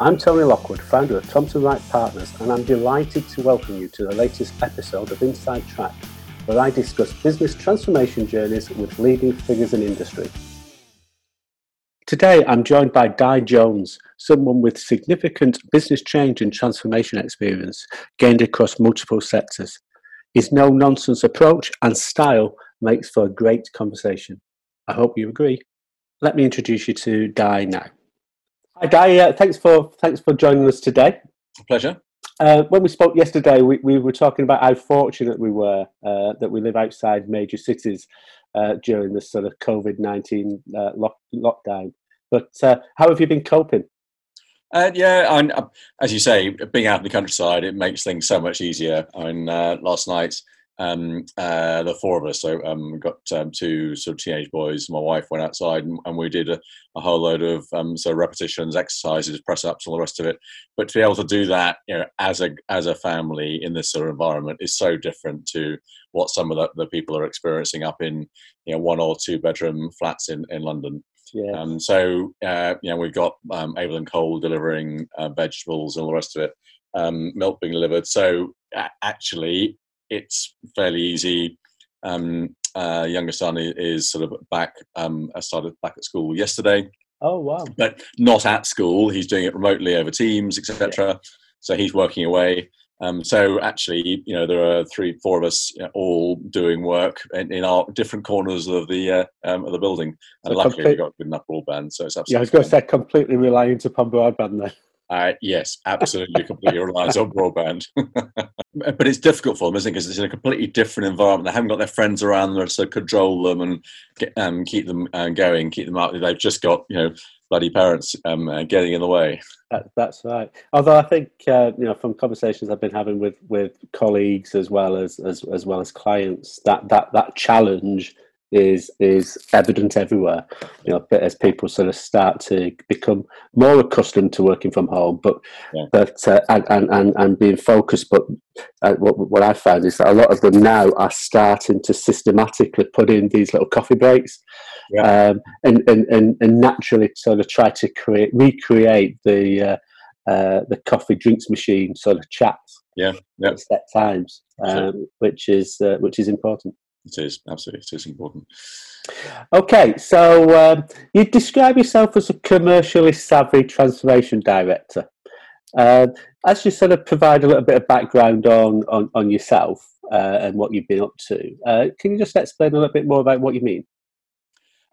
I'm Tony Lockwood, founder of Thomson Wright Partners, and I'm delighted to welcome you to the latest episode of Inside Track, where I discuss business transformation journeys with leading figures in industry. Today, I'm joined by Dai Jones, someone with significant business change and transformation experience gained across multiple sectors. His no nonsense approach and style makes for a great conversation. I hope you agree. Let me introduce you to Dai now. Hi, Dai. Uh, thanks for thanks for joining us today. Pleasure. Uh, when we spoke yesterday, we, we were talking about how fortunate we were uh, that we live outside major cities uh, during this sort of COVID nineteen uh, lock, lockdown. But uh, how have you been coping? yeah, I'm, as you say, being out in the countryside, it makes things so much easier. I mean, last night um, uh, the four of us. So um, got um, two sort of teenage boys. My wife went outside and, and we did a, a, whole load of um, so repetitions, exercises, press ups, all the rest of it. But to be able to do that, you know, as a as a family in this sort of environment is so different to what some of the, the people are experiencing up in you know one or two bedroom flats in in London. Yeah. Um, so uh, you know we've got um, Abel and Cole delivering uh, vegetables and all the rest of it. Um, milk being delivered. So actually, it's fairly easy. Um, uh, younger son is sort of back. Um, I started back at school yesterday. Oh wow! But not at school. He's doing it remotely over Teams, etc. Yeah. So he's working away. Um, so actually, you know, there are three, four of us you know, all doing work in, in, our different corners of the uh, um, of the building. And so luckily, complete, we got good enough broadband, so it's absolutely. Yeah, I was going to say completely reliant upon broadband there. Uh, yes, absolutely, completely relies on broadband. but it's difficult for them, isn't it? Because it's in a completely different environment. They haven't got their friends around them to control them and get, um, keep them uh, going, keep them up. They've just got you know bloody parents um, uh, getting in the way. That, that's right. Although I think uh, you know from conversations I've been having with with colleagues as well as as as well as clients, that that that challenge is is evident everywhere. You know, as people sort of start to become more accustomed to working from home, but yeah. but uh, and, and and being focused. But uh, what what I found is that a lot of them now are starting to systematically put in these little coffee breaks, yeah. um, and, and and and naturally sort of try to create recreate the. Uh, uh, the coffee drinks machine sort of chats, yeah, yeah. at set times, um, which is uh, which is important. It is absolutely. It is important. Okay, so um, you describe yourself as a commercially savvy transformation director. Uh, as you sort of provide a little bit of background on on, on yourself uh, and what you've been up to, uh, can you just explain a little bit more about what you mean?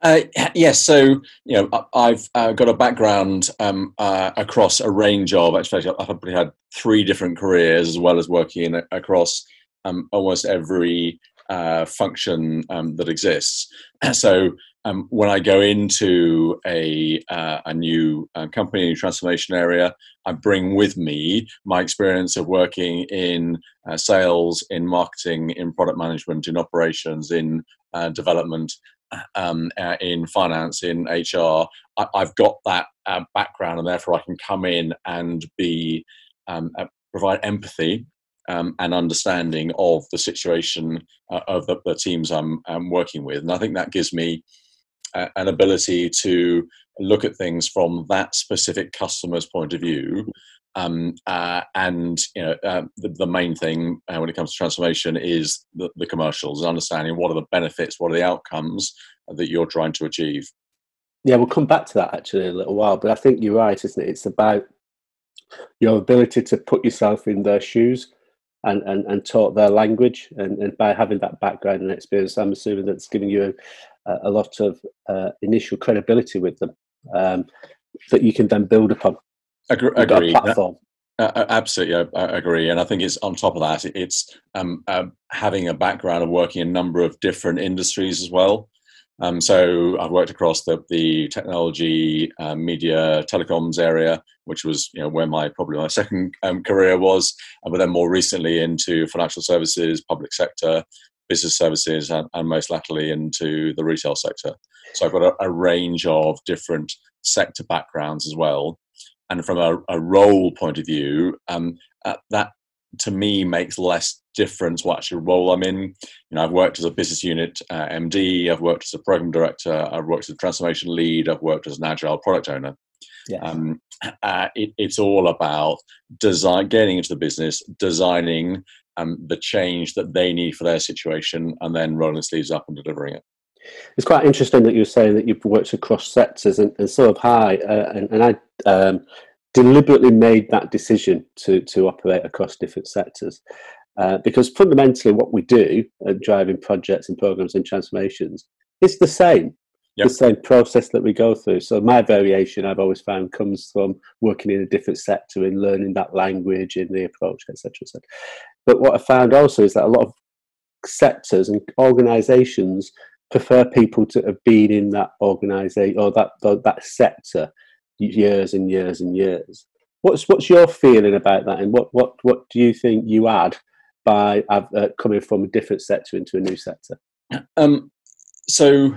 Uh, yes, so you know I've uh, got a background um, uh, across a range of. Actually, I've probably had three different careers as well as working in, across um, almost every uh, function um, that exists. so um, when I go into a, uh, a new uh, company, new transformation area, I bring with me my experience of working in uh, sales, in marketing, in product management, in operations, in uh, development, um, uh, in finance, in HR. I, have got that background, and therefore I can come in and be um, provide empathy um, and understanding of the situation uh, of the, the, teams I'm, I'm, working with. And I think that gives me uh, an ability to look at things from that specific customer's point of view. Um, uh, and you know, uh, the, the, main thing uh, when it comes to transformation is the, the commercials, understanding what are the benefits, what are the outcomes that you're trying to achieve. Yeah, we'll come back to that actually in a little while. But I think you're right, isn't it? It's about your ability to put yourself in their shoes and, and, and taught their language. And, and by having that background and experience, I'm assuming that's giving you a, a lot of uh, initial credibility with them um, that you can then build upon. Agre- agree. Platform. Uh, absolutely, I, I, agree, and I think it's on top of that. It's um, uh, having a background of working in a number of different industries as well. Um, so I've worked across the, the technology, uh, media, telecoms area, which was you know where my probably my second um, career was, uh, but then more recently into financial services, public sector, business services, and, and most latterly into the retail sector. So I've got a, a range of different sector backgrounds as well. And from a, a role point of view, um, uh, that to me makes less difference what actual role I'm in. You know, I've worked as a business unit uh, MD, I've worked as a program director, I've worked as a transformation lead, I've worked as an agile product owner. Yes. Um, uh, it, it's all about design, getting into the business, designing um, the change that they need for their situation, and then rolling sleeves up and delivering it. It's quite interesting that you're saying that you've worked across sectors, and, and so have I. Uh, and, and, I um, deliberately made that decision to to operate across different sectors. Uh, because fundamentally, what we do at driving projects and programs and transformations is the same yep. the same process that we go through. So my variation, I've always found, comes from working in a different sector and learning that language in the approach, etc. Et but what I found also is that a lot of sectors and organisations prefer people to have been in that organisation or that that sector years and years and years. What's what's your feeling about that, and what what what do you think you add by uh, coming from a different sector into a new sector? Um, so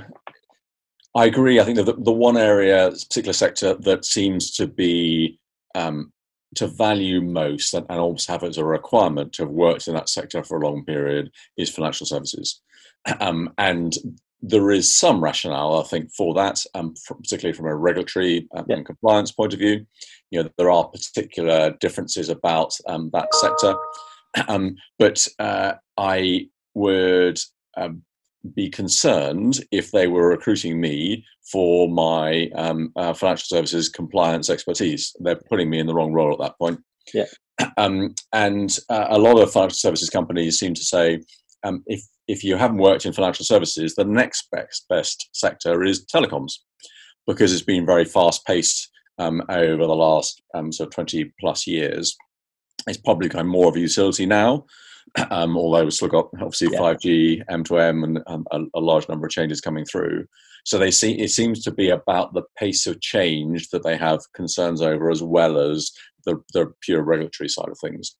I agree. I think that the, the one area, particular sector that seems to be um, to value most and, and almost have as a requirement to have worked in that sector for a long period is financial services. Um, and there is some rationale, I think, for that, um, for, particularly from a regulatory um, yeah. and compliance point of view. You know, there are particular differences about um, that sector, um, but uh, I would um, be concerned if they were recruiting me for my um, uh, financial services compliance expertise. They're putting me in the wrong role at that point. Yeah. Um, and uh, a lot of financial services companies seem to say um, if if you haven't worked in financial services, the next best best sector is telecoms because it's been very fast paced um, over the last um, sort of twenty plus years. It's probably kind of more of a utility now, um, although we've still got obviously yeah. 5G, M2M, and um, a, a, large number of changes coming through. So they see it seems to be about the pace of change that they have concerns over, as well as the, the pure regulatory side of things.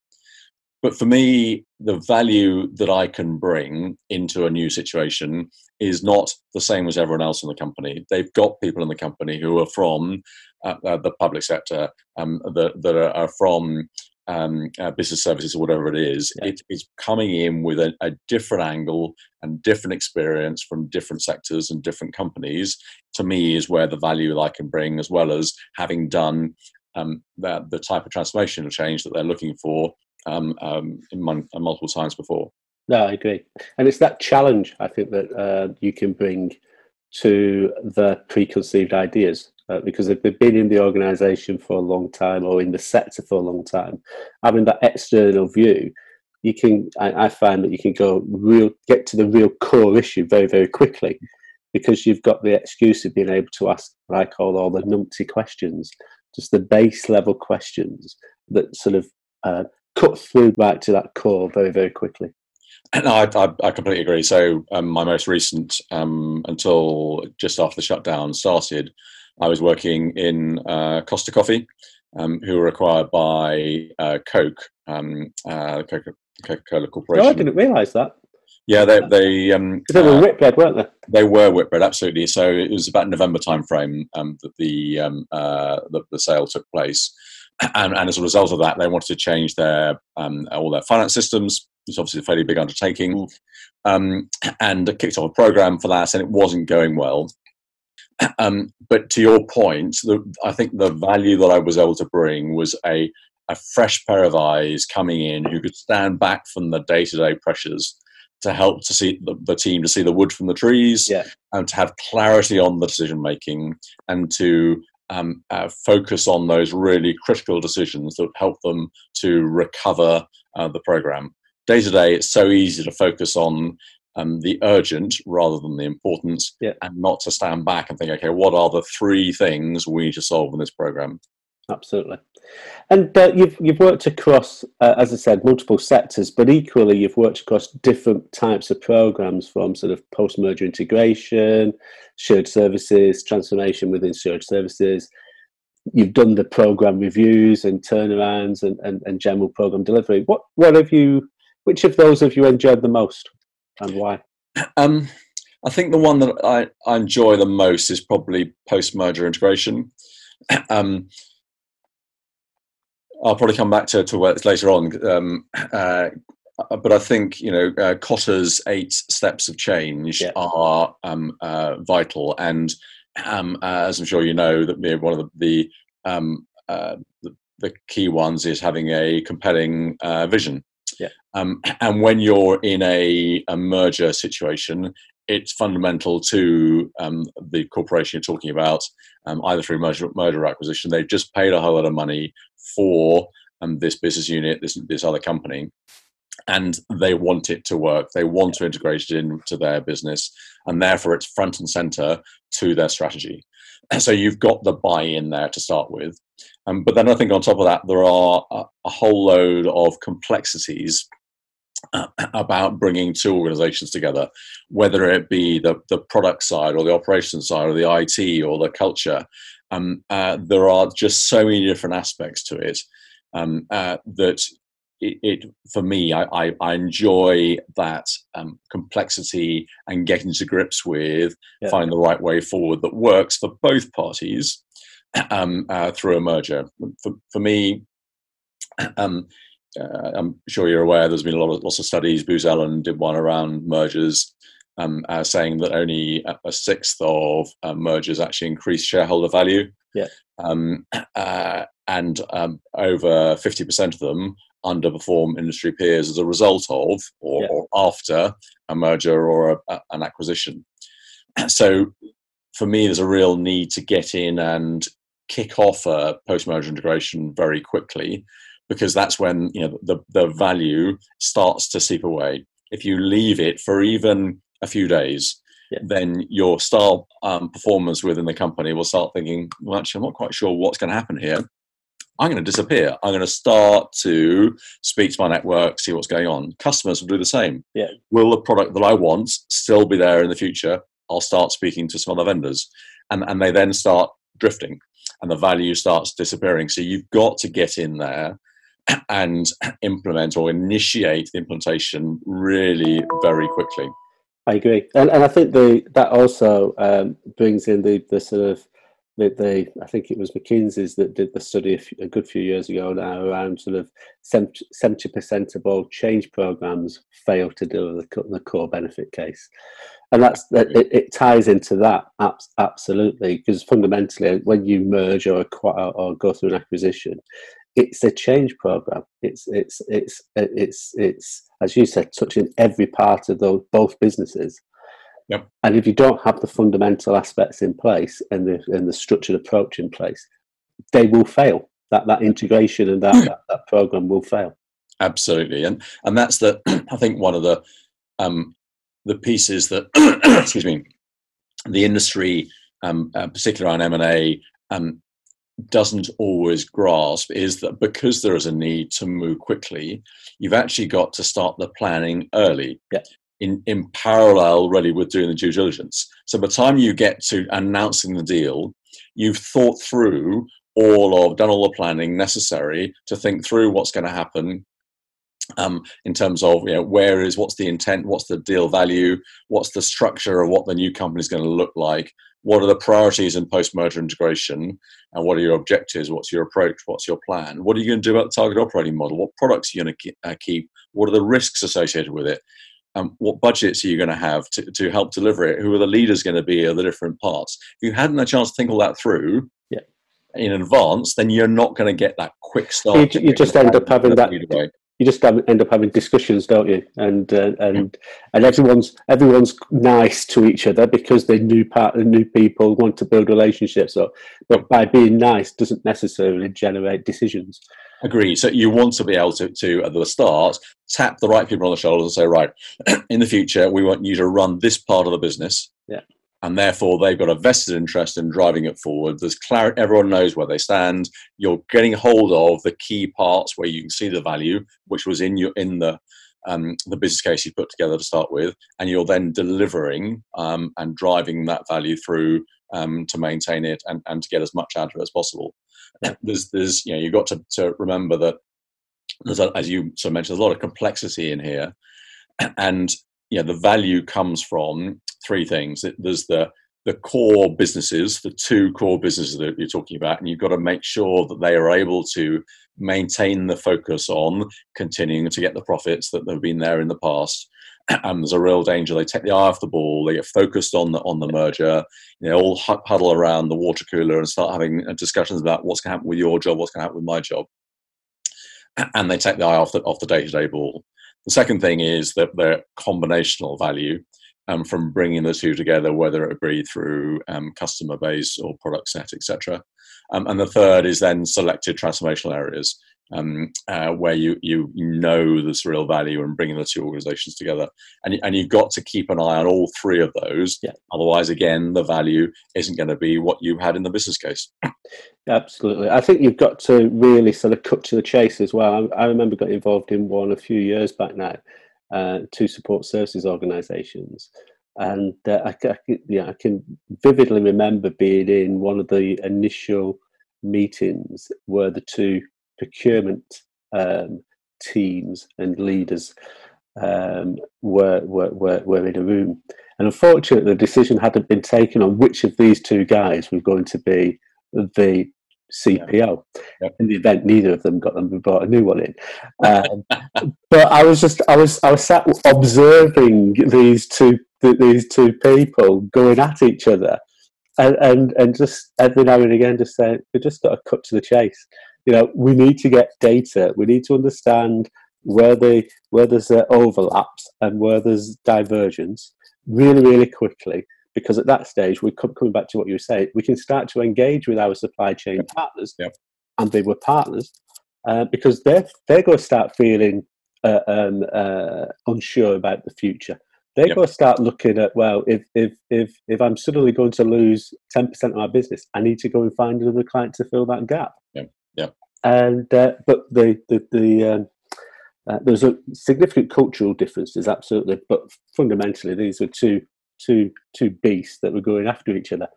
But for me, the value that I can bring into a new situation is not the same as everyone else in the company. They've got people in the company who are from uh, uh, the public sector, um, that, that are, from um, uh, business services or whatever it is, yeah. it is coming in with a, a, different angle and different experience from different sectors and different companies. To me, is where the value that I can bring, as well as having done um, the, the type of transformational change that they're looking for um, um in mon- uh, multiple times before. No, I agree, and it's that challenge I think that uh, you can bring to the preconceived ideas uh, because if they've been in the organisation for a long time or in the sector for a long time, having that external view, you can. I, I find that you can go real, get to the real core issue very, very quickly, because you've got the excuse of being able to ask what I call all the numpty questions, just the base level questions that sort of uh, cut through back to that core very, very quickly. No, I, I, I, completely agree. So um, my most recent, um, until just after the shutdown started, I was working in uh, Costa Coffee, um, who were acquired by uh, Coke, um, uh, Coca Cola Corporation. Oh, I didn't realise that. Yeah, they they um, they were uh, Whitbread, weren't they? They were Whitbread, absolutely. So it was about November timeframe um, that the, um, uh, the, the sale took place, and, and, as a result of that, they wanted to change their um, all their finance systems. It's obviously a fairly big undertaking, mm. um, and kicked off a program for that, and it wasn't going well. Um, but to your point, the, I think the value that I was able to bring was a, a fresh pair of eyes coming in who could stand back from the day to day pressures to help to see the, the, team to see the wood from the trees yeah. and to have clarity on the decision making and to um, uh, focus on those really critical decisions that help them to recover uh, the program. Day to day, it's so easy to focus on um, the urgent rather than the important, yeah. and not to stand back and think, okay, what are the three things we need to solve in this program? Absolutely. And uh, you've you've worked across, uh, as I said, multiple sectors, but equally you've worked across different types of programs, from sort of post-merger integration, shared services, transformation within shared services. You've done the program reviews and turnarounds and, and, and general program delivery. What what have you? Which of those have you enjoyed the most? and why? Um, I think the one that I, I enjoy the most is probably post merger integration. Um, I'll probably come back to, to later on. Um, uh, but I think you know uh, Kotter's eight steps of change yeah. are um, uh, vital, and um, as I'm sure you know, that one of the the, um, uh, the, the key ones is having a compelling uh, vision. Yeah. Um, and when you're in a, a merger situation, it's fundamental to um, the corporation you're talking about, um, either through merger, merger acquisition. They've just paid a whole lot of money for um, this business unit, this this other company, and they want it to work. They want to integrate it into their business, and therefore it's front and center to their strategy. So you've got the buy-in there to start with, um, but then I think on top of that there are a, a whole load of complexities uh, about bringing two organizations together, whether it be the, the product side or the operations side or the IT or the culture. Um, uh, there are just so many different aspects to it um, uh, that it, it, for me, I, I, I enjoy that um, complexity and getting to grips with, yeah. find the right way forward that works for both parties um, uh, through a merger. For, for me, um, uh, I'm sure you're aware. There's been a lot of lots of studies. Booz Allen did one around mergers, um, uh, saying that only a sixth of uh, mergers actually increase shareholder value. Yeah. Um, uh, and um, over 50% of them underperform industry peers as a result of or, yeah. or after a merger or a, a, an acquisition. So for me, there's a real need to get in and kick off a post-merger integration very quickly because that's when you know the, the value starts to seep away. If you leave it for even a few days, yeah. then your star um, performers within the company will start thinking, well, actually, I'm not quite sure what's going to happen here. I'm going to disappear. I'm going to start to speak to my network, see what's going on. Customers will do the same. Yeah. Will the product that I want still be there in the future? I'll start speaking to some other vendors. And, and they then start drifting and the value starts disappearing. So you've got to get in there and implement or initiate the implementation really very quickly. I agree, and, and I think the that also um, brings in the the sort of the, the I think it was McKinsey's that did the study a, few, a good few years ago now around sort of seventy percent of all change programs fail to deliver the, the core benefit case, and that's that it, it, ties into that absolutely because fundamentally uh, when you merge or acquire or go through an acquisition, it's a change program. It's it's it's it's it's as you said, touching every part of those both businesses. Yep. And if you don't have the fundamental aspects in place and the and the structured approach in place, they will fail. That that integration and that, that, that program will fail. Absolutely, and and that's the I think one of the um, the pieces that excuse me, the industry, um, uh, particularly on M and A, um, doesn't always grasp is that because there is a need to move quickly, you've actually got to start the planning early. Yeah. In, in parallel, really, with doing the due diligence. So by the time you get to announcing the deal, you've thought through all of, done all the planning necessary to think through what's going to happen, um, in terms of you know where is what's the intent what's the deal value what's the structure of what the new company is going to look like what are the priorities in post-merger integration and what are your objectives what's your approach what's your plan what are you going to do about the target operating model what products are you going to uh, keep what are the risks associated with it um, what budgets are you going to have to, to help deliver it who are the leaders going to be of the different parts if you hadn't a chance to think all that through yeah. in advance then you're not going to get that quick start you, you just end up having that you just end up having discussions, don't you? And uh, and and everyone's everyone's nice to each other because they new part new people want to build relationships. So, but by being nice doesn't necessarily generate decisions. Agree. So you want to be able to, to at the start tap the right people on the shoulders and say, right, in the future we want you to run this part of the business. Yeah and therefore they've got a vested interest in driving it forward. There's clarity; everyone knows where they stand. You're getting hold of the key parts where you can see the value, which was in your in the um, the business case you put together to start with, and you're then delivering um, and driving that value through um, to maintain it and, and to get as much out of it as possible. There's, there's, you know, you've got to, to remember that there's, a, as you so mentioned, there's a lot of complexity in here, and you know, the value comes from three things. There's the the core businesses, the two core businesses that you're talking about, and you've got to make sure that they are able to maintain the focus on continuing to get the profits that have been there in the past. and there's a real danger they take the eye off the ball, they get focused on the on the merger, know, all huddle around the water cooler and start having uh, discussions about what's going to happen with your job, what's going to happen with my job, and they take the eye off the off the day to day ball. The second thing is that their combinational value um, from bringing the two together, whether it be through um, customer base or product set, etc. Um, and the third is then selected transformational areas um, uh, where you, you know there's real value in bringing the two organisations together, and and you've got to keep an eye on all three of those. Yeah. Otherwise, again, the value isn't going to be what you had in the business case. Absolutely, I think you've got to really sort of cut to the chase as well. I, I remember got involved in one a few years back now, uh, two support services organisations, and uh, I, I, yeah, I can vividly remember being in one of the initial meetings where the two procurement um, teams and leaders um, were, were, were, were in a room. And unfortunately, the decision hadn't been taken on which of these two guys was going to be the CPO. Yeah. In the event, neither of them got them. We brought a new one in. Um, but I was just, I was, I was sat observing these two, these two people going at each other, and and, and just every now and again, just saying, we just got to cut to the chase you know, we need to get data. We need to understand where where there's uh, overlaps and where there's divergence really, really quickly. Because at that stage, we come coming back to what you were saying, we can start to engage with our supply chain yep. partners, yep. and they were partners uh, because they're they're going to start feeling uh, um, uh, unsure about the future. They're yep. going to start looking at well, if if if if I'm suddenly going to lose ten percent of my business, I need to go and find another client to fill that gap. Yeah. And uh, but the the the um, uh, there's a significant cultural differences, absolutely. But fundamentally, these were two two two beasts that were going after each other.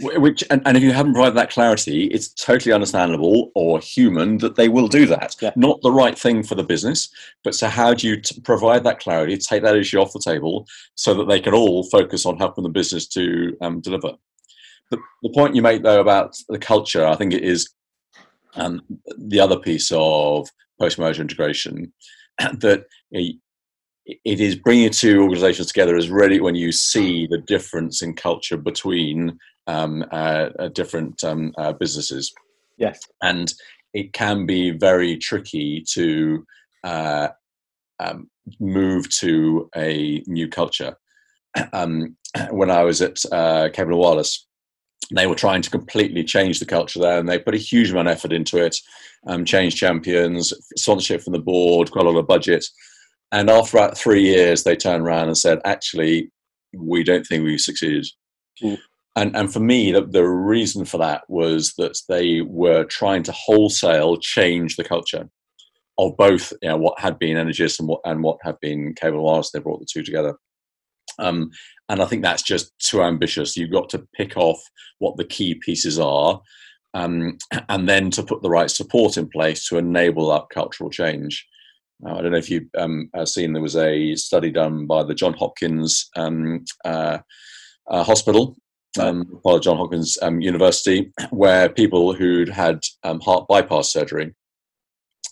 Which and, and if you haven't provided that clarity, it's totally understandable or human that they will do that. Yeah. Not the right thing for the business, but so how do you t- provide that clarity, take that issue off the table, so that they can all focus on helping the business to um, deliver. The, the point you make though about the culture, I think it is and the other piece of post-merger integration that it is bringing two organizations together is really when you see the difference in culture between um, uh, uh, different um, uh, businesses. Yes. And it can be very tricky to uh, um, move to a new culture. Um, when I was at uh, Cable and Wireless, they were trying to completely change the culture there, and they put a huge amount of effort into it. Um, change champions, sponsorship from the board, quite a lot of budget. And after about three years, they turned around and said, "Actually, we don't think we've succeeded." Mm. And and for me, the, the reason for that was that they were trying to wholesale change the culture of both, you know, what had been Energis and what and what had been Cable. They brought the two together. Um, and I think that's just too ambitious. You've got to pick off what the key pieces are um, and then to put the right support in place to enable that cultural change. Now, I don't know if you've um, uh, seen there was a study done by the John Hopkins um, uh, uh, Hospital, um, by John Hopkins um, University, where people who'd had um, heart bypass surgery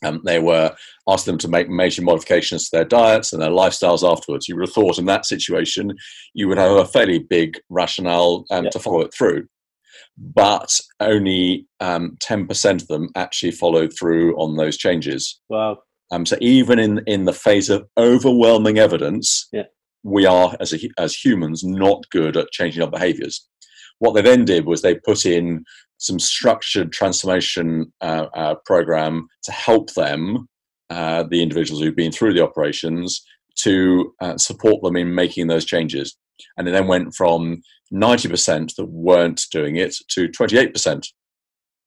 um, they were asked them to make major modifications to their diets and their lifestyles afterwards. You would have thought in that situation you would have a fairly big rationale um, yeah. to follow it through. But only um, 10% of them actually followed through on those changes. Wow. Um, so even in, in the face of overwhelming evidence, yeah. we are, as, a, as humans, not good at changing our behaviors. What they then did was they put in some structured transformation uh, uh, program to help them, uh, the individuals who've been through the operations, to uh, support them in making those changes. And it then went from 90% that weren't doing it to 28%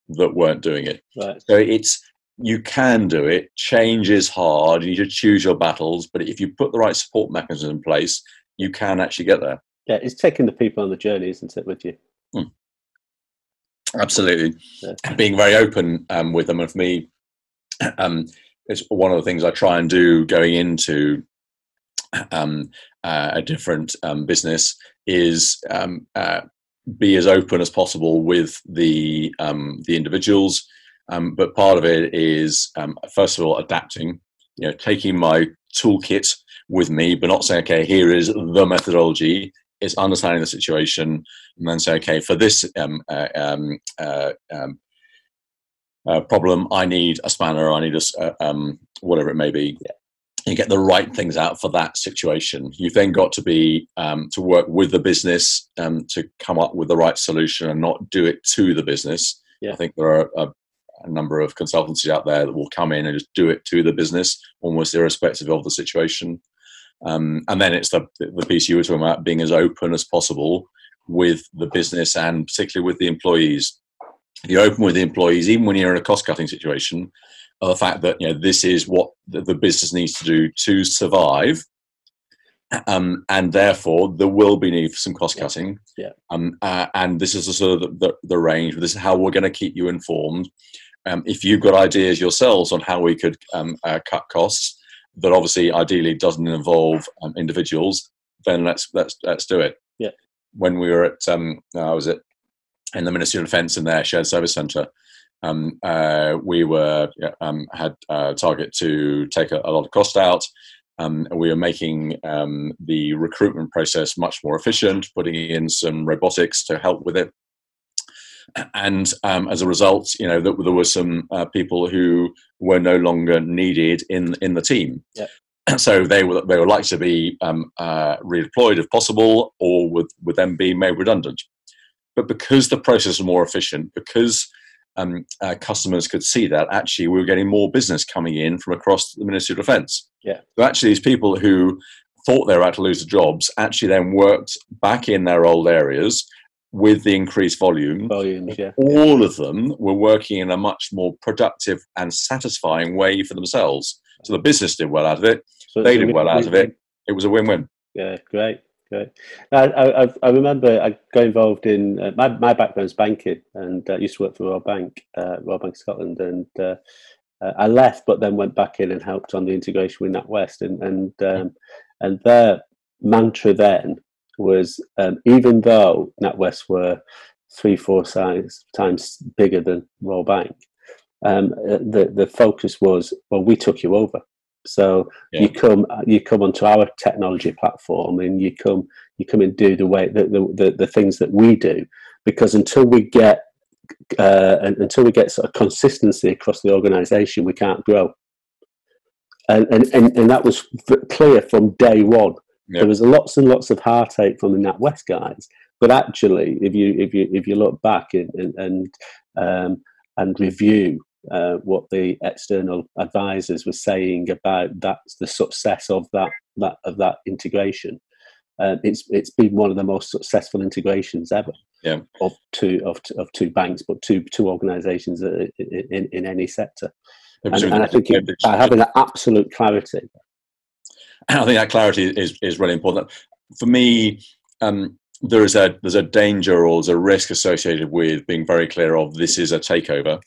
that weren't doing it. Right. So it's you can do it. Change is hard. You need to choose your battles, but if you put the right support mechanisms in place, you can actually get there. Yeah, it's taking the people on the journey, isn't it, with you? Hmm. Absolutely, yeah. being very open um, with them. And for me, um, it's one of the things I try and do going into um, uh, a different um, business is um, uh, be as open as possible with the um, the individuals. but part of it is first of all adapting. You know, taking my toolkit with me, but not saying, okay, here is the methodology. It's understanding the situation and then say, okay, for this um, uh, um, uh, um, uh, problem, I need a spanner, I need a, uh, um, whatever it may be. Yeah. You get the right things out for that situation. You've then got to be um, to work with the business um, to come up with the right solution and not do it to the business. Yeah. I think there are a, a number of consultancies out there that will come in and just do it to the business, almost irrespective of the situation. Um, and then it's the, the piece you were talking about being as open as possible with the business and particularly with the employees. You're open with the employees, even when you're in a cost cutting situation, of the fact that you know this is what the, the business needs to do to survive. Um, and therefore, there will be need for some cost cutting. Yeah. Um, uh, and this is the sort of the, the, the range. This is how we're going to keep you informed. Um, if you've got ideas yourselves on how we could um, uh, cut costs, that obviously ideally doesn't involve um, individuals, then let's let's let's do it. Yeah. When we were at um, uh, was at in the Ministry of Defence in their shared service centre, um, uh, we were um, had a target to take a, a lot of cost out. Um, we were making um, the recruitment process much more efficient, putting in some robotics to help with it and um, as a result, you know, there, there were some uh, people who were no longer needed in in the team. Yeah. So they were they were likely to be um, uh, redeployed if possible, or would would then be made redundant. But because the process was more efficient, because um, uh, customers could see that actually we were getting more business coming in from across the Ministry of Defence. Yeah. So actually, these people who thought they were out to lose the jobs actually then worked back in their old areas with the increased volume, volumes, yeah. all of them were working in a much more productive and satisfying way for themselves. So the business did well out of it. So they did well out of it. It was a win-win. Yeah, great, great. I, I, I remember I got involved in uh, my my background's banking, and uh, used to work for Royal Bank, uh, Royal Bank Scotland, and uh, uh, I left, but then went back in and helped on the integration with NatWest, and and um, and their mantra then was um, even though NatWest were three, four size, times bigger than Royal Bank, um, uh, the the focus was well, we took you over. So yeah. you come you come onto our technology platform and you come you come and do the way the the, the, the things that we do because until we get uh, until we get sort of consistency across the organisation, we can't grow. And, and, and, and that was clear from day one. Yep. There was lots and lots of heartache from the NatWest guys, but actually, if you if you if you look back and and and, um, and review uh, what the external advisors were saying about that the success of that that of that integration, uh, it's it's been one of the most successful integrations ever yeah. of two of, of two banks, but two two organisations in, in, in any sector. And, and, I think it, by having an absolute clarity I think that clarity is is really important. For me, um, there is a there's a danger or there's a risk associated with being very clear of this is a takeover.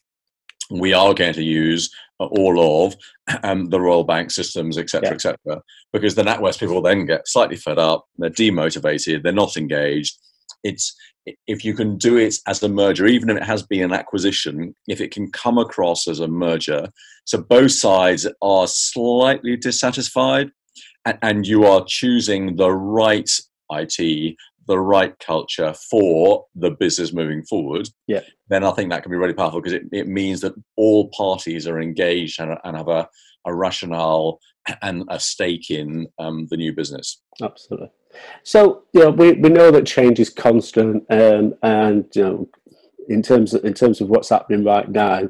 We are going to use all of um, the Royal Bank systems, etc., yeah. etc., because the NatWest people then get slightly fed up. They're demotivated. They're not engaged. It's if you can do it as a merger, even if it has been an acquisition, if it can come across as a merger, so both sides are slightly dissatisfied, and you are choosing the right IT, the right culture for the business moving forward, yeah. then I think that can be really powerful because it, it means that all parties are engaged and, and have a, a rationale and a stake in um, the new business. Absolutely. So, you know, we, we know that change is constant um, and, you know, in terms of, in terms of what's happening right now,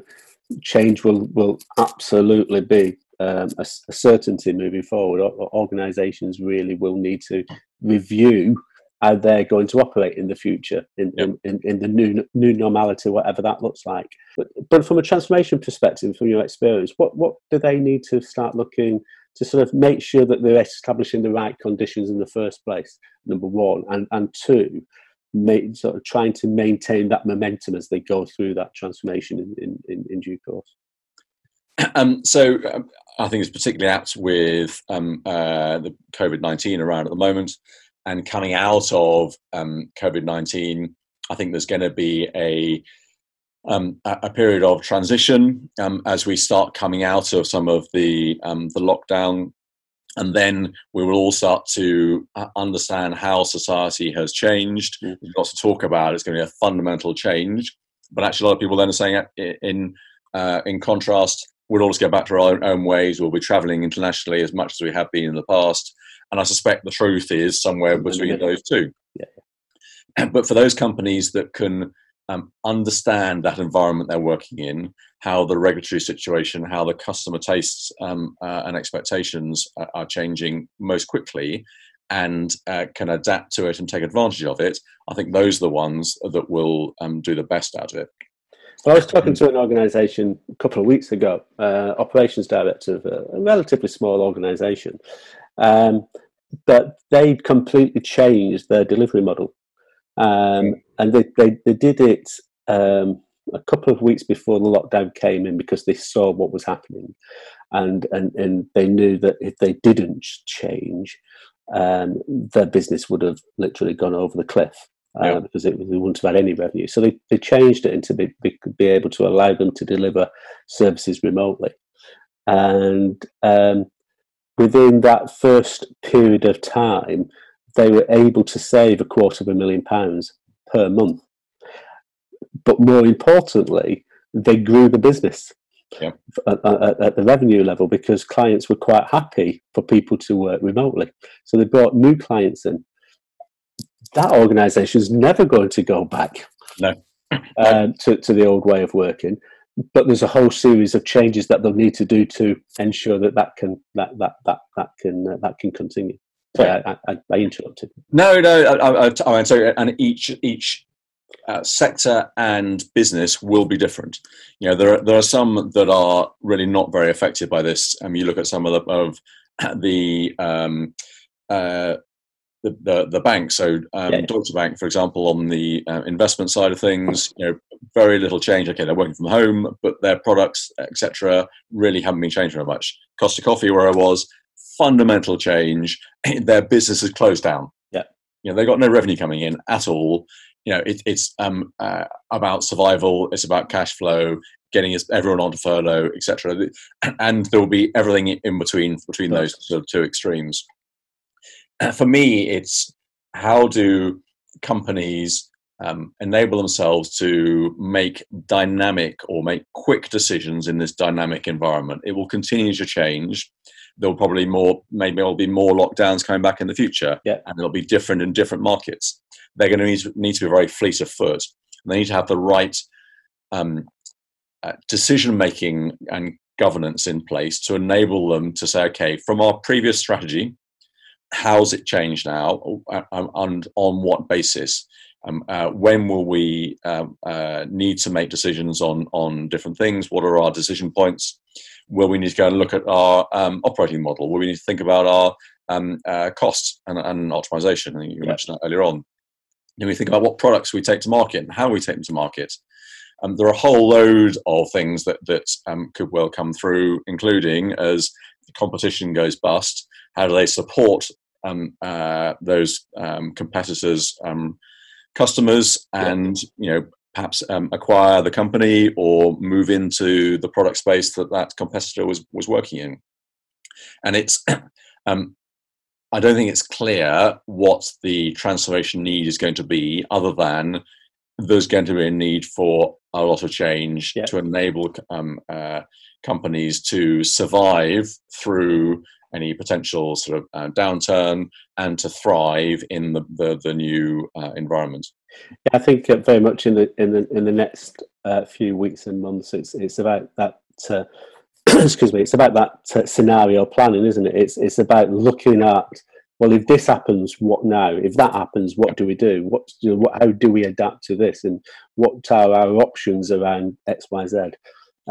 change will, will absolutely be um, a, a, certainty moving forward. organizations really will need to review how they're going to operate in the future, in, in, in, in, the new new normality, whatever that looks like. But, but from a transformation perspective, from your experience, what, what do they need to start looking to sort of make sure that they're establishing the right conditions in the first place, number one, and, and two, make, sort of trying to maintain that momentum as they go through that transformation in, in, in due course? Um, so um, I think it's particularly apt with um, uh, the COVID 19 around at the moment. And coming out of um, COVID 19, I think there's going to be a um, a period of transition um, as we start coming out of some of the um, the lockdown and then we will all start to uh, understand how society has changed. Mm. There's lots to talk about. It's going to be a fundamental change, but actually, a lot of people then are saying, in uh, in contrast, we'll always go back to our own, own ways. We'll be traveling internationally as much as we have been in the past, and I suspect the truth is somewhere between those two. Yeah. But for those companies that can um, understand that environment they're working in, how the regulatory situation, how the customer tastes um, uh, and expectations are, are, changing most quickly, and uh, can adapt to it and take advantage of it. I think those are the ones that will um, do the best out of it. I was talking to an organisation a couple of weeks ago, uh, operations director of a, a relatively small organisation, um, but they'd completely changed their delivery model. Um, and they, they, they did it um, a couple of weeks before the lockdown came in because they saw what was happening. And, and, and they knew that if they didn't change, um, their business would have literally gone over the cliff. Uh, yeah. because it, they wouldn't have had any revenue. So they, they changed it into be, be, be able to allow them to deliver services remotely. And um, within that first period of time, they were able to save a quarter of a million pounds per month. But more importantly, they grew the business yeah. at, at, at, the revenue level because clients were quite happy for people to work remotely. So they brought new clients in. That organisation is never going to go back no. um, to, to the old way of working. But there's a whole series of changes that they'll need to do to ensure that that can that that that that can uh, that can continue. Sorry, I, I, I interrupted. No, no. I, I, I mean, so and each each uh, sector and business will be different. You know, there are, there are some that are really not very affected by this. I mean, you look at some of the of the um, uh, the, the, the bank. So um, yeah. Deutsche Bank, for example, on the uh, investment side of things, you know, very little change. Okay, they're working from home, but their products, etc., really haven't been changed very much. Costa Coffee, where I was, fundamental change. Their business has closed down. Yeah, you know they've got no revenue coming in at all. You know it, it's um, uh, about survival. It's about cash flow, getting everyone onto furlough, etc. And there will be everything in between between those sort of two extremes. For me, it's how do companies um, enable themselves to make dynamic or make quick decisions in this dynamic environment. It will continue to change there'll probably more maybe there'll be more lockdowns coming back in the future yeah. and it'll be different in different markets they're going to need to, need to be very fleet of foot they need to have the right um, uh, decision making and governance in place to enable them to say okay from our previous strategy how's it changed now uh, um, and on what basis um, uh, when will we uh, uh, need to make decisions on on different things what are our decision points where we need to go and look at our um, operating model, where we need to think about our um, uh, costs and, and optimization. And you yeah. mentioned that earlier on. Then we think about what products we take to market and how we take them to market. Um, there are a whole load of things that that um, could well come through, including as the competition goes bust, how do they support um, uh, those um, competitors' um, customers, and you know perhaps um, acquire the company or move into the product space that that competitor was was working in. And it's um, I don't think it's clear what the transformation need is going to be, other than there's going to be a need for a lot of change yeah. to enable um, uh, companies to survive through any potential sort of uh, downturn and to thrive in the the, the new uh, environment. Yeah, I think uh, very much in the in the in the next uh, few weeks and months, it's it's about that. Uh, excuse me. It's about that uh, scenario planning, isn't it? It's it's about looking at well, if this happens, what now? If that happens, what do we do? What, know, what how do we adapt to this? And what are our options around X, Y, Z?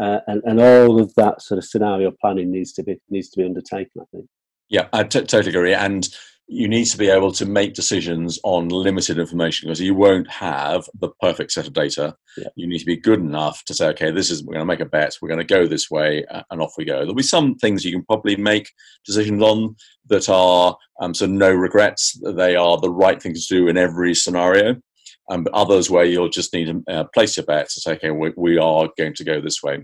Uh, and and all of that sort of scenario planning needs to be needs to be undertaken. I think. Yeah, I t- totally agree. And you need to be able to make decisions on limited information because you won't have the perfect set of data. Yeah. You need to be good enough to say, okay, this is we're going to make a bet. We're going to go this way, uh, and off we go. There'll be some things you can probably make decisions on that are um, so no regrets. They are the right thing to do in every scenario. Um, but others where you'll just need to uh, place your bets and say, okay, we, we are going to go this way.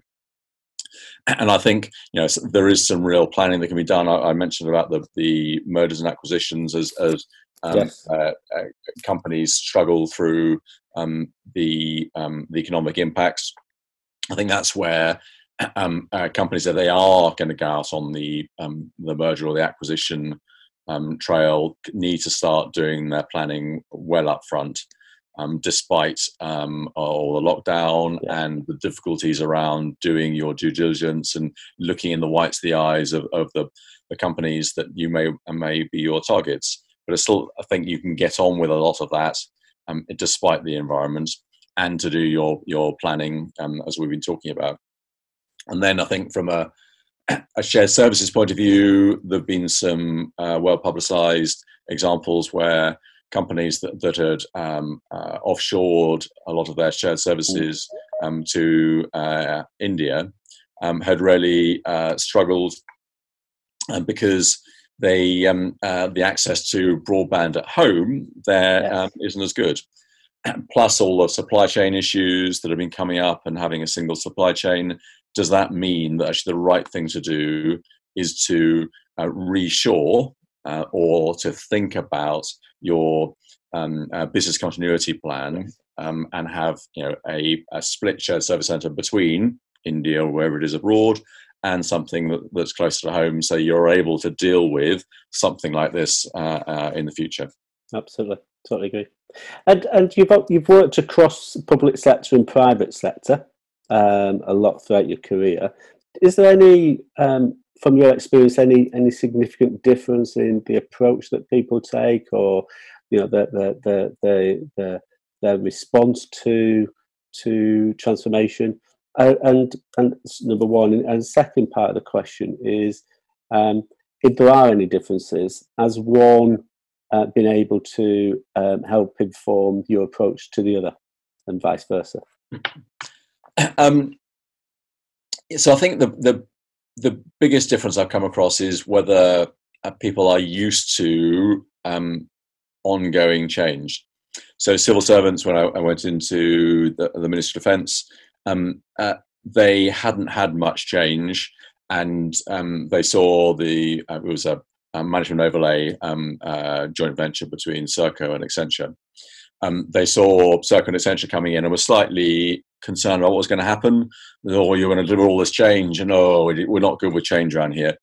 and I think you know there is some real planning that can be done. I, I mentioned about the the mergers and acquisitions as as um, yes. uh, uh, companies struggle through um, the um, the economic impacts. I think that's where um, uh, companies that they are going to go out on the um, the merger or the acquisition um, trail need to start doing their planning well up front um, despite um, all the lockdown yeah. and the difficulties around doing your due diligence and looking in the whites of the eyes of, of the, the companies that you may may be your targets. But I still I think you can get on with a lot of that um, despite the environment and to do your your planning um, as we've been talking about. And then I think from a a shared services point of view, there have been some uh, well publicized examples where companies that, that had um, uh, offshored a lot of their shared services um, to uh, India um, had really uh, struggled um, because they um, uh, the access to broadband at home there yes. Um, not as good. Plus, all the supply chain issues that have been coming up and having a single supply chain. Does that mean that actually the right thing to do is to uh, reshore uh, or to think about your um, uh, business continuity plan um, and have you know a, a, split shared service center between India or wherever it is abroad and something that, that's closer to home, so you're able to deal with something like this uh, uh in the future. Absolutely, totally agree. And and you've you've worked across public sector and private sector um, a lot throughout your career. Is there any um, from your experience, any any significant difference in the approach that people take, or you know, the the the the, the their response to to transformation? Uh, and and number one, and second part of the question is, um, if there are any differences, has one uh, been able to um, help inform your approach to the other, and vice versa? Um, so I think the the the biggest difference I've come across is whether uh, people are used to um, ongoing change. So civil servants, when I, I went into the, the Ministry of Defence, um, uh, they hadn't had much change, and um, they saw the uh, it was a, a management overlay um, uh, joint venture between Serco and Accenture. Um, they saw Serco and Accenture coming in and were slightly concerned about what was going to happen. Oh, you're going to deliver all this change, and oh, we're not good with change around here.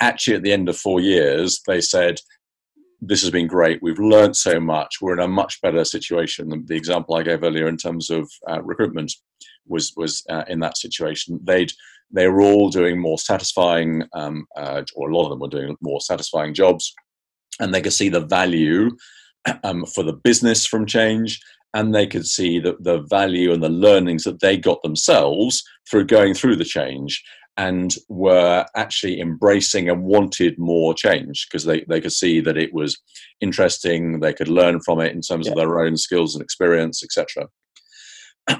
Actually, at the end of four years, they said, "This has been great. We've learned so much. We're in a much better situation." Than the example I gave earlier in terms of uh, recruitment was was uh, in that situation. They'd they were all doing more satisfying, um, uh, or a lot of them were doing more satisfying jobs, and they could see the value um, for the business from change and they could see the, the value and the learnings that they got themselves through going through the change and were actually embracing and wanted more change because they, they could see that it was interesting they could learn from it in terms yeah. of their own skills and experience etc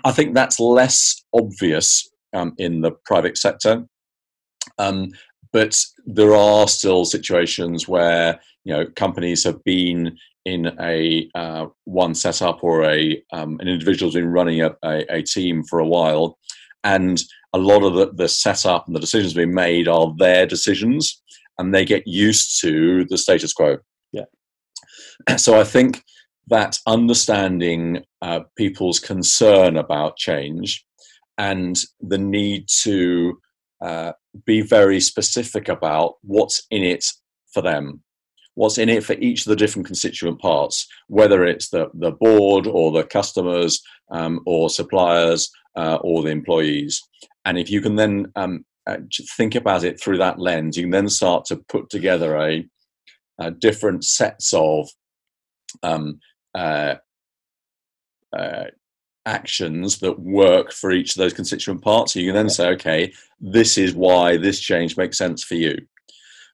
i think that's less obvious um, in the private sector um, but there are still situations where you know companies have been in a uh, one setup or a um, an individual's been running a, a, a, team for a while, and a lot of the, the setup and the decisions being made are their decisions, and they get used to the status quo. Yeah. So I think that understanding uh, people's concern about change and the need to uh, be very specific about what's in it for them what's in it for each of the different constituent parts, whether it's the, the board or the customers um, or suppliers uh, or the employees. And if you can then um, uh, think about it through that lens, you can then start to put together a, a different sets of um, uh, uh, actions that work for each of those constituent parts. So you can then say, okay, this is why this change makes sense for you.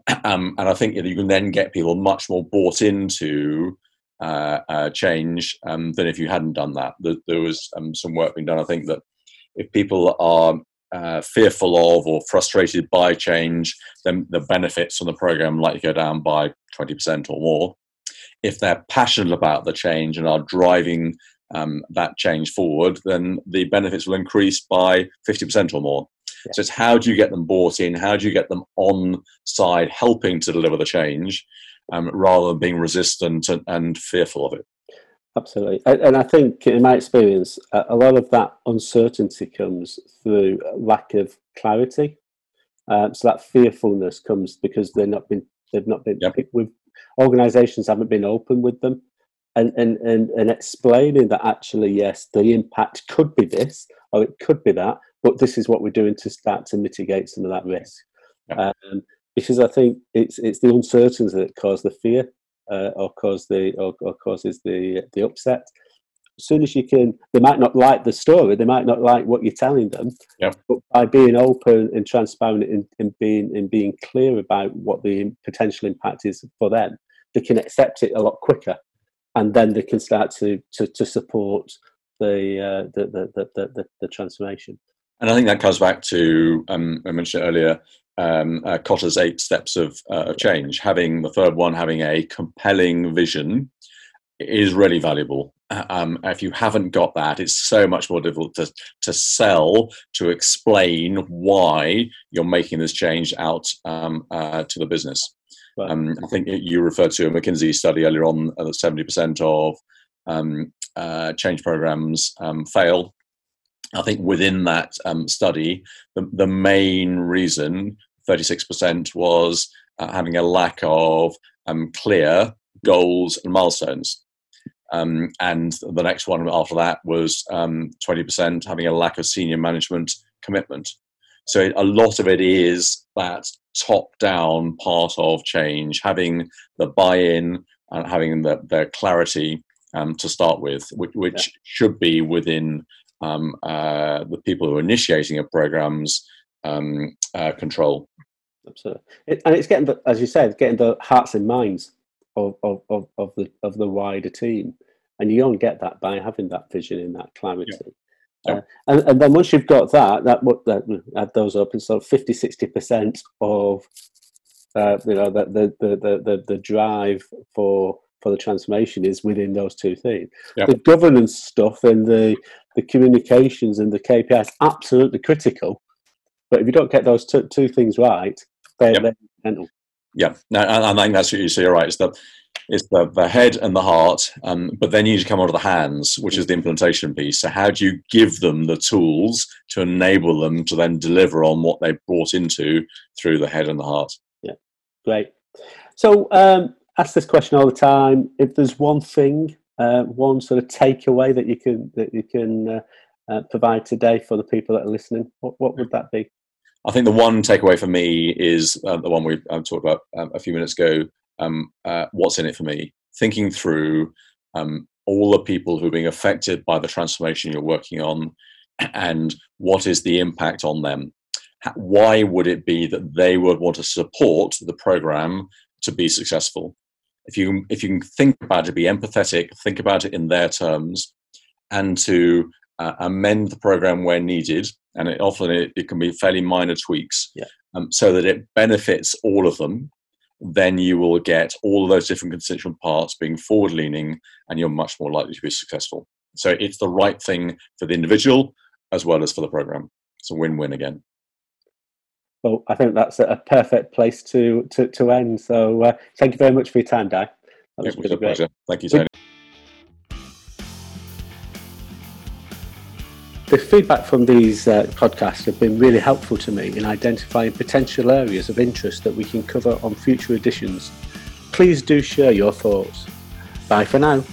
Um, and I think you can then get people much more bought into uh, uh, change um, than if you hadn't done that. There, there was um, some work being done. I think that if people are uh, fearful of or frustrated by change, then the benefits from the program likely go down by 20% or more. If they're passionate about the change and are driving um, that change forward, then the benefits will increase by 50% or more. Yeah. So it's how do you get them bought in? How do you get them on side helping to deliver the change um, rather than being resistant and, and fearful of it? Absolutely. And I think, in my experience, a lot of that uncertainty comes through lack of clarity. Um, so that fearfulness comes because they're not been they've not been yep. with organisations haven't been open with them, and, and and and explaining that actually yes, the impact could be this or it could be that, but this is what we're doing to start to mitigate some of that risk. Yep. Um, because I think it's it's the uncertainty that cause the fear uh, or cause the or, or, causes the the upset. As soon as you can, they might not like the story, they might not like what you're telling them. Yeah. But by being open and transparent and, and being and being clear about what the potential impact is for them, they can accept it a lot quicker, and then they can start to to, to support the, uh, the, the, the, the the transformation. And I think that comes back to um, I mentioned earlier um, uh, Kotter's eight steps of, uh, of change. Having the third one, having a compelling vision, is really valuable. Um, if you haven't got that, it's so much more difficult to, to sell, to explain why you're making this change out um, uh, to the business. Right. Um, I think you referred to a McKinsey study earlier on that 70% of um, uh, change programs um, fail I think within that um, study, the, the, main reason, 36%, was uh, having a lack of um, clear goals and milestones. Um, and the next one after that was 20% um, having a lack of senior management commitment. So a lot of it is that top down part of change, having the buy in and having the, the clarity um, to start with, which, which yeah. should be within um, uh, the people who are initiating a program's um, uh, control. Absolutely, it, and it's getting, the, as you said, getting the hearts and minds of, of, of, of the of the wider team, and you don't get that by having that vision and that clarity. Yeah. Yeah. Uh, and, and then once you've got that, that what that add those up, and so 50 60 percent of uh, you know the, the the, the the drive for for the transformation is within those two things. Yep. The governance stuff and the the communications and the KPIs absolutely critical. But if you don't get those two, two things right, they're, yep. they're. Yeah, no, I think that's what you see. Right, it's the it's the, the head and the heart, um, but then you need to come onto the hands, which is the implementation piece. So, how do you give them the tools to enable them to then deliver on what they brought into through the head and the heart? Yeah, great. So, um, ask this question all the time. If there's one thing, uh, one sort of takeaway that you can that you can uh, uh, provide today for the people that are listening, what, what would that be? I think the one takeaway for me is uh, the one we um, talked about um, a few minutes ago. Um, uh, what's in it for me? Thinking through um, all the people who are being affected by the transformation you're working on, and what is the impact on them. Why would it be that they would want to support the program to be successful? If you if you can think about it, be empathetic, think about it in their terms, and to uh, amend the program where needed, and it often it, it can be fairly minor tweaks, yeah. um, so that it benefits all of them. Then you will get all of those different constituent parts being forward leaning, and you're much more likely to be successful. So it's the right thing for the individual as well as for the program. It's a win win again. Well, I think that's a perfect place to to, to end. So uh, thank you very much for your time, Di. That it was a pleasure. Thank you, Tony. The feedback from these uh, podcasts have been really helpful to me in identifying potential areas of interest that we can cover on future editions. Please do share your thoughts. Bye for now.